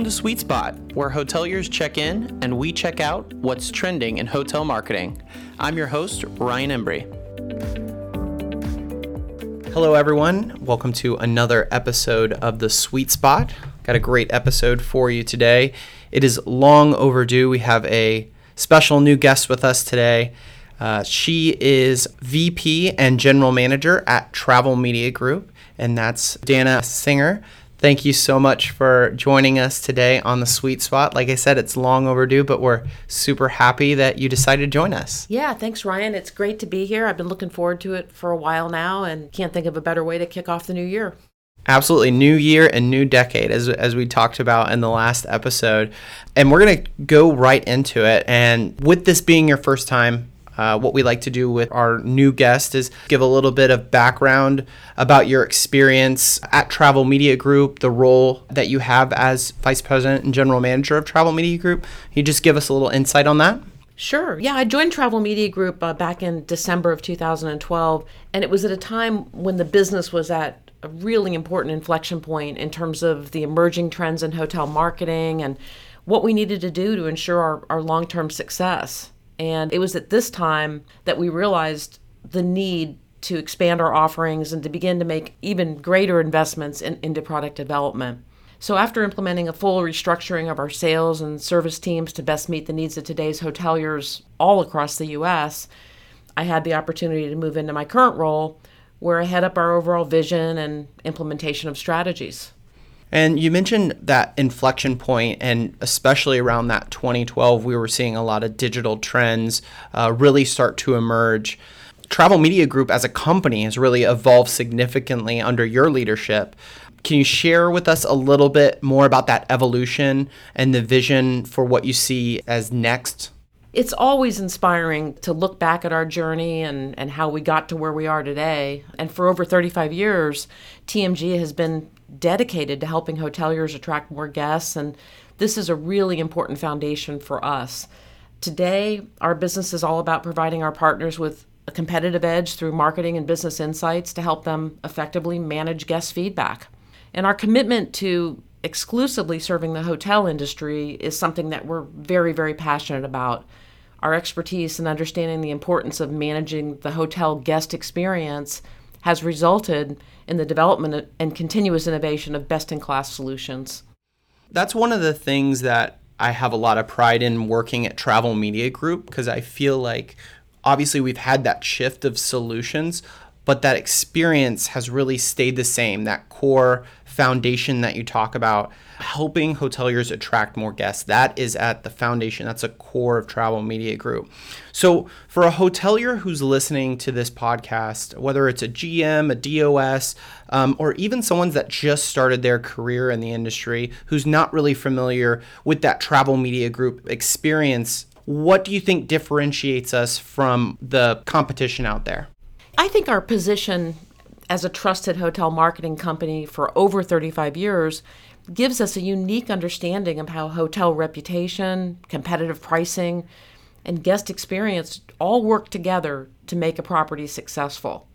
Welcome to Sweet Spot, where hoteliers check in and we check out what's trending in hotel marketing. I'm your host, Ryan Embry. Hello, everyone. Welcome to another episode of The Sweet Spot. Got a great episode for you today. It is long overdue. We have a special new guest with us today. Uh, she is VP and General Manager at Travel Media Group, and that's Dana Singer. Thank you so much for joining us today on the Sweet Spot. Like I said, it's long overdue, but we're super happy that you decided to join us. Yeah, thanks, Ryan. It's great to be here. I've been looking forward to it for a while now and can't think of a better way to kick off the new year. Absolutely. New year and new decade, as, as we talked about in the last episode. And we're going to go right into it. And with this being your first time uh, what we like to do with our new guest is give a little bit of background about your experience at Travel Media Group, the role that you have as Vice President and General Manager of Travel Media Group. Can you just give us a little insight on that? Sure. Yeah, I joined Travel Media Group uh, back in December of 2012, and it was at a time when the business was at a really important inflection point in terms of the emerging trends in hotel marketing and what we needed to do to ensure our, our long term success. And it was at this time that we realized the need to expand our offerings and to begin to make even greater investments in, into product development. So, after implementing a full restructuring of our sales and service teams to best meet the needs of today's hoteliers all across the U.S., I had the opportunity to move into my current role where I head up our overall vision and implementation of strategies. And you mentioned that inflection point, and especially around that 2012, we were seeing a lot of digital trends uh, really start to emerge. Travel Media Group as a company has really evolved significantly under your leadership. Can you share with us a little bit more about that evolution and the vision for what you see as next? It's always inspiring to look back at our journey and, and how we got to where we are today. And for over 35 years, TMG has been dedicated to helping hoteliers attract more guests, and this is a really important foundation for us. Today, our business is all about providing our partners with a competitive edge through marketing and business insights to help them effectively manage guest feedback. And our commitment to exclusively serving the hotel industry is something that we're very, very passionate about. Our expertise in understanding the importance of managing the hotel guest experience has resulted in the development and continuous innovation of best in class solutions. That's one of the things that I have a lot of pride in working at Travel Media Group because I feel like obviously we've had that shift of solutions, but that experience has really stayed the same. That core foundation that you talk about, helping hoteliers attract more guests, that is at the foundation. That's a core of Travel Media Group. So, for a hotelier who's listening to this podcast, whether it's a GM, a DOS, um, or even someone that just started their career in the industry who's not really familiar with that Travel Media Group experience, what do you think differentiates us from the competition out there? I think our position as a trusted hotel marketing company for over 35 years gives us a unique understanding of how hotel reputation, competitive pricing, and guest experience all work together to make a property successful.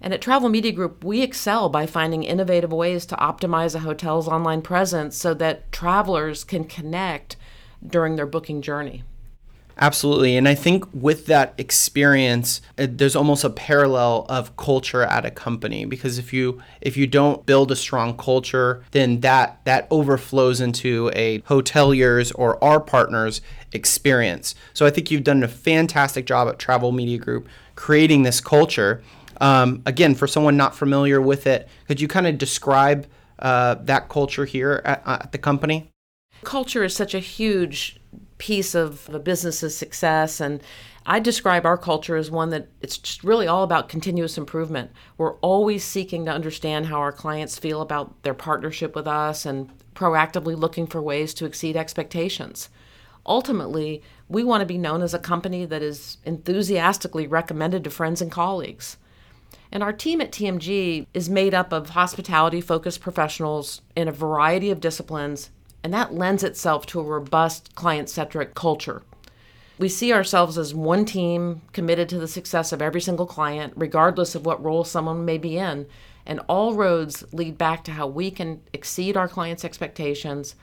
And at Travel Media Group, we excel by finding innovative ways to optimize a hotel's online presence so that travelers can connect during their booking journey. Absolutely. And I think with that experience, uh, there's almost a parallel of culture at a company because if you if you don't build a strong culture, then that that overflows into a hoteliers or our partners experience. So I think you've done a fantastic job at Travel Media Group creating this culture. Um, again, for someone not familiar with it, could you kind of describe uh, that culture here at, at the company? Culture is such a huge piece of a business's success and I describe our culture as one that it's just really all about continuous improvement. We're always seeking to understand how our clients feel about their partnership with us and proactively looking for ways to exceed expectations. Ultimately, we want to be known as a company that is enthusiastically recommended to friends and colleagues. And our team at TMG is made up of hospitality focused professionals in a variety of disciplines and that lends itself to a robust client centric culture. We see ourselves as one team committed to the success of every single client, regardless of what role someone may be in, and all roads lead back to how we can exceed our clients' expectations,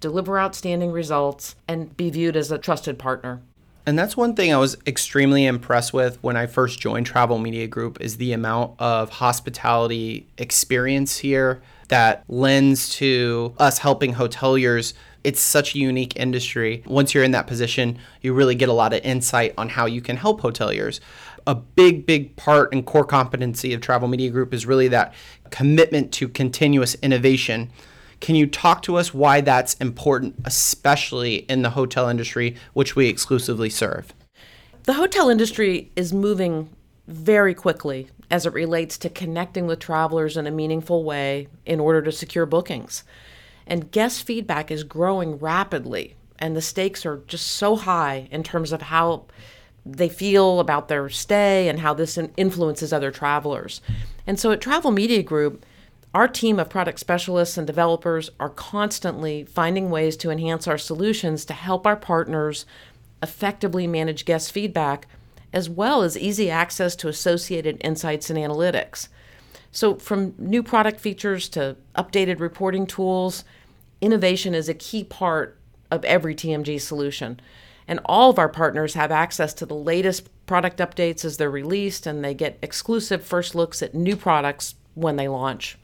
deliver outstanding results, and be viewed as a trusted partner. And that's one thing I was extremely impressed with when I first joined Travel Media Group is the amount of hospitality experience here that lends to us helping hoteliers. It's such a unique industry. Once you're in that position, you really get a lot of insight on how you can help hoteliers. A big, big part and core competency of Travel Media Group is really that commitment to continuous innovation. Can you talk to us why that's important, especially in the hotel industry, which we exclusively serve? The hotel industry is moving very quickly as it relates to connecting with travelers in a meaningful way in order to secure bookings. And guest feedback is growing rapidly, and the stakes are just so high in terms of how they feel about their stay and how this influences other travelers. And so at Travel Media Group, our team of product specialists and developers are constantly finding ways to enhance our solutions to help our partners effectively manage guest feedback, as well as easy access to associated insights and analytics. So, from new product features to updated reporting tools, innovation is a key part of every TMG solution. And all of our partners have access to the latest product updates as they're released, and they get exclusive first looks at new products when they launch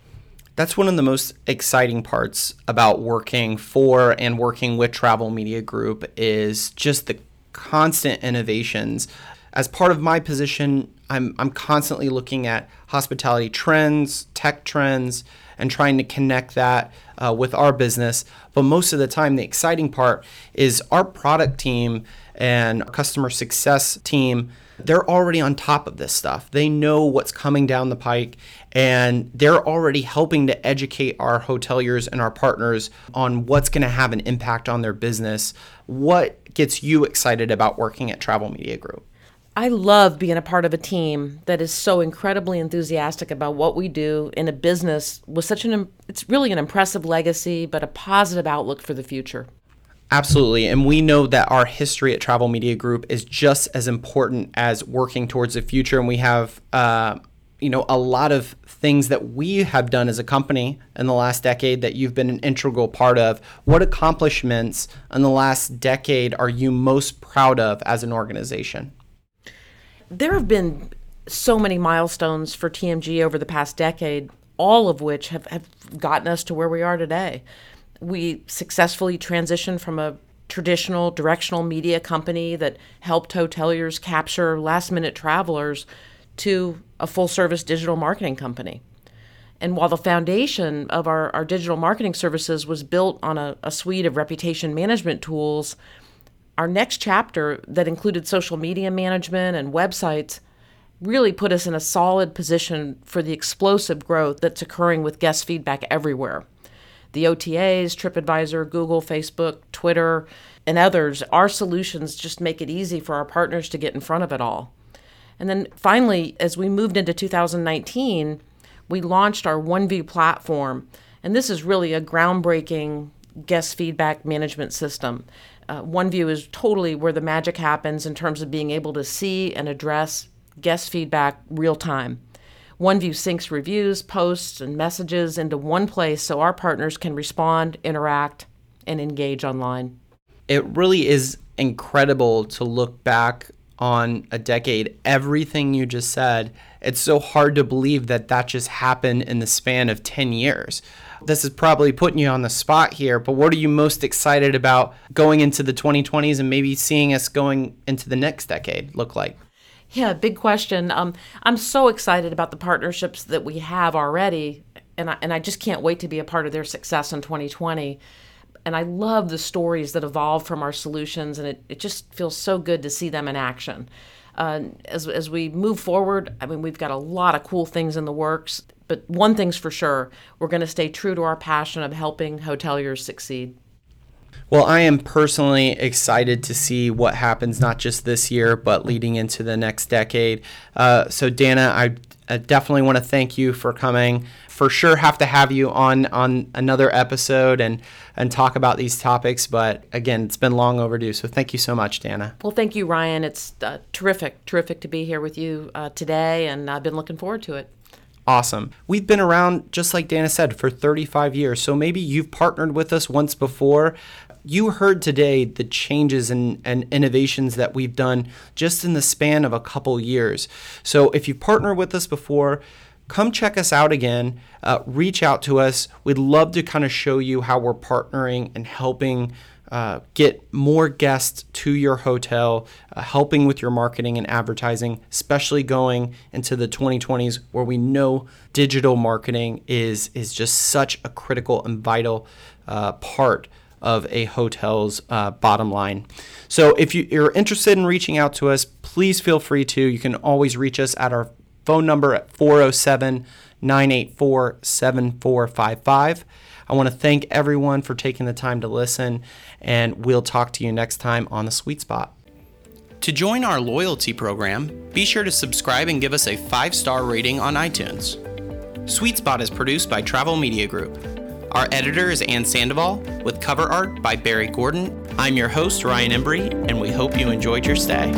that's one of the most exciting parts about working for and working with Travel Media Group is just the constant innovations. As part of my position, I'm, I'm constantly looking at hospitality trends, tech trends, and trying to connect that uh, with our business. But most of the time, the exciting part is our product team and our customer success team they're already on top of this stuff. They know what's coming down the pike and they're already helping to educate our hoteliers and our partners on what's going to have an impact on their business. What gets you excited about working at Travel Media Group? I love being a part of a team that is so incredibly enthusiastic about what we do in a business with such an it's really an impressive legacy but a positive outlook for the future. Absolutely. And we know that our history at Travel Media Group is just as important as working towards the future. And we have, uh, you know, a lot of things that we have done as a company in the last decade that you've been an integral part of. What accomplishments in the last decade are you most proud of as an organization? There have been so many milestones for TMG over the past decade, all of which have, have gotten us to where we are today we successfully transitioned from a traditional directional media company that helped hoteliers capture last minute travelers to a full service digital marketing company. And while the foundation of our, our digital marketing services was built on a, a suite of reputation management tools, our next chapter that included social media management and websites really put us in a solid position for the explosive growth that's occurring with guest feedback everywhere the OTAs, TripAdvisor, Google, Facebook, Twitter, and others, our solutions just make it easy for our partners to get in front of it all. And then finally, as we moved into 2019, we launched our OneView platform. And this is really a groundbreaking guest feedback management system. Uh, OneView is totally where the magic happens in terms of being able to see and address guest feedback real time. OneView syncs reviews, posts, and messages into one place so our partners can respond, interact, and engage online. It really is incredible to look back on a decade. Everything you just said, it's so hard to believe that that just happened in the span of 10 years. This is probably putting you on the spot here, but what are you most excited about going into the 2020s and maybe seeing us going into the next decade look like? Yeah, big question. Um, I'm so excited about the partnerships that we have already, and I, and I just can't wait to be a part of their success in 2020. And I love the stories that evolve from our solutions, and it, it just feels so good to see them in action. Uh, as, as we move forward, I mean, we've got a lot of cool things in the works, but one thing's for sure we're going to stay true to our passion of helping hoteliers succeed. Well, I am personally excited to see what happens not just this year, but leading into the next decade. Uh, so, Dana, I, I definitely want to thank you for coming. For sure, have to have you on on another episode and and talk about these topics. But again, it's been long overdue. So, thank you so much, Dana. Well, thank you, Ryan. It's uh, terrific, terrific to be here with you uh, today, and I've been looking forward to it. awesome. We've been around, just like Dana said, for 35 years. So maybe you've partnered with us once before. You heard today the changes and, and innovations that we've done just in the span of a couple years. So if you've partnered with us before, come check us out again. Uh, reach out to us. We'd love to kind of show you how we're partnering and helping uh, get more guests to your hotel, uh, helping with your marketing and advertising, especially going into the 2020s where we know digital marketing is is just such a critical and vital uh, part of a hotel's uh, bottom line. So if you, you're interested in reaching out to us, please feel free to. You can always reach us at our phone number at 407 984 7455. I want to thank everyone for taking the time to listen, and we'll talk to you next time on The Sweet Spot. To join our loyalty program, be sure to subscribe and give us a five star rating on iTunes. Sweet Spot is produced by Travel Media Group. Our editor is Ann Sandoval, with cover art by Barry Gordon. I'm your host, Ryan Embry, and we hope you enjoyed your stay.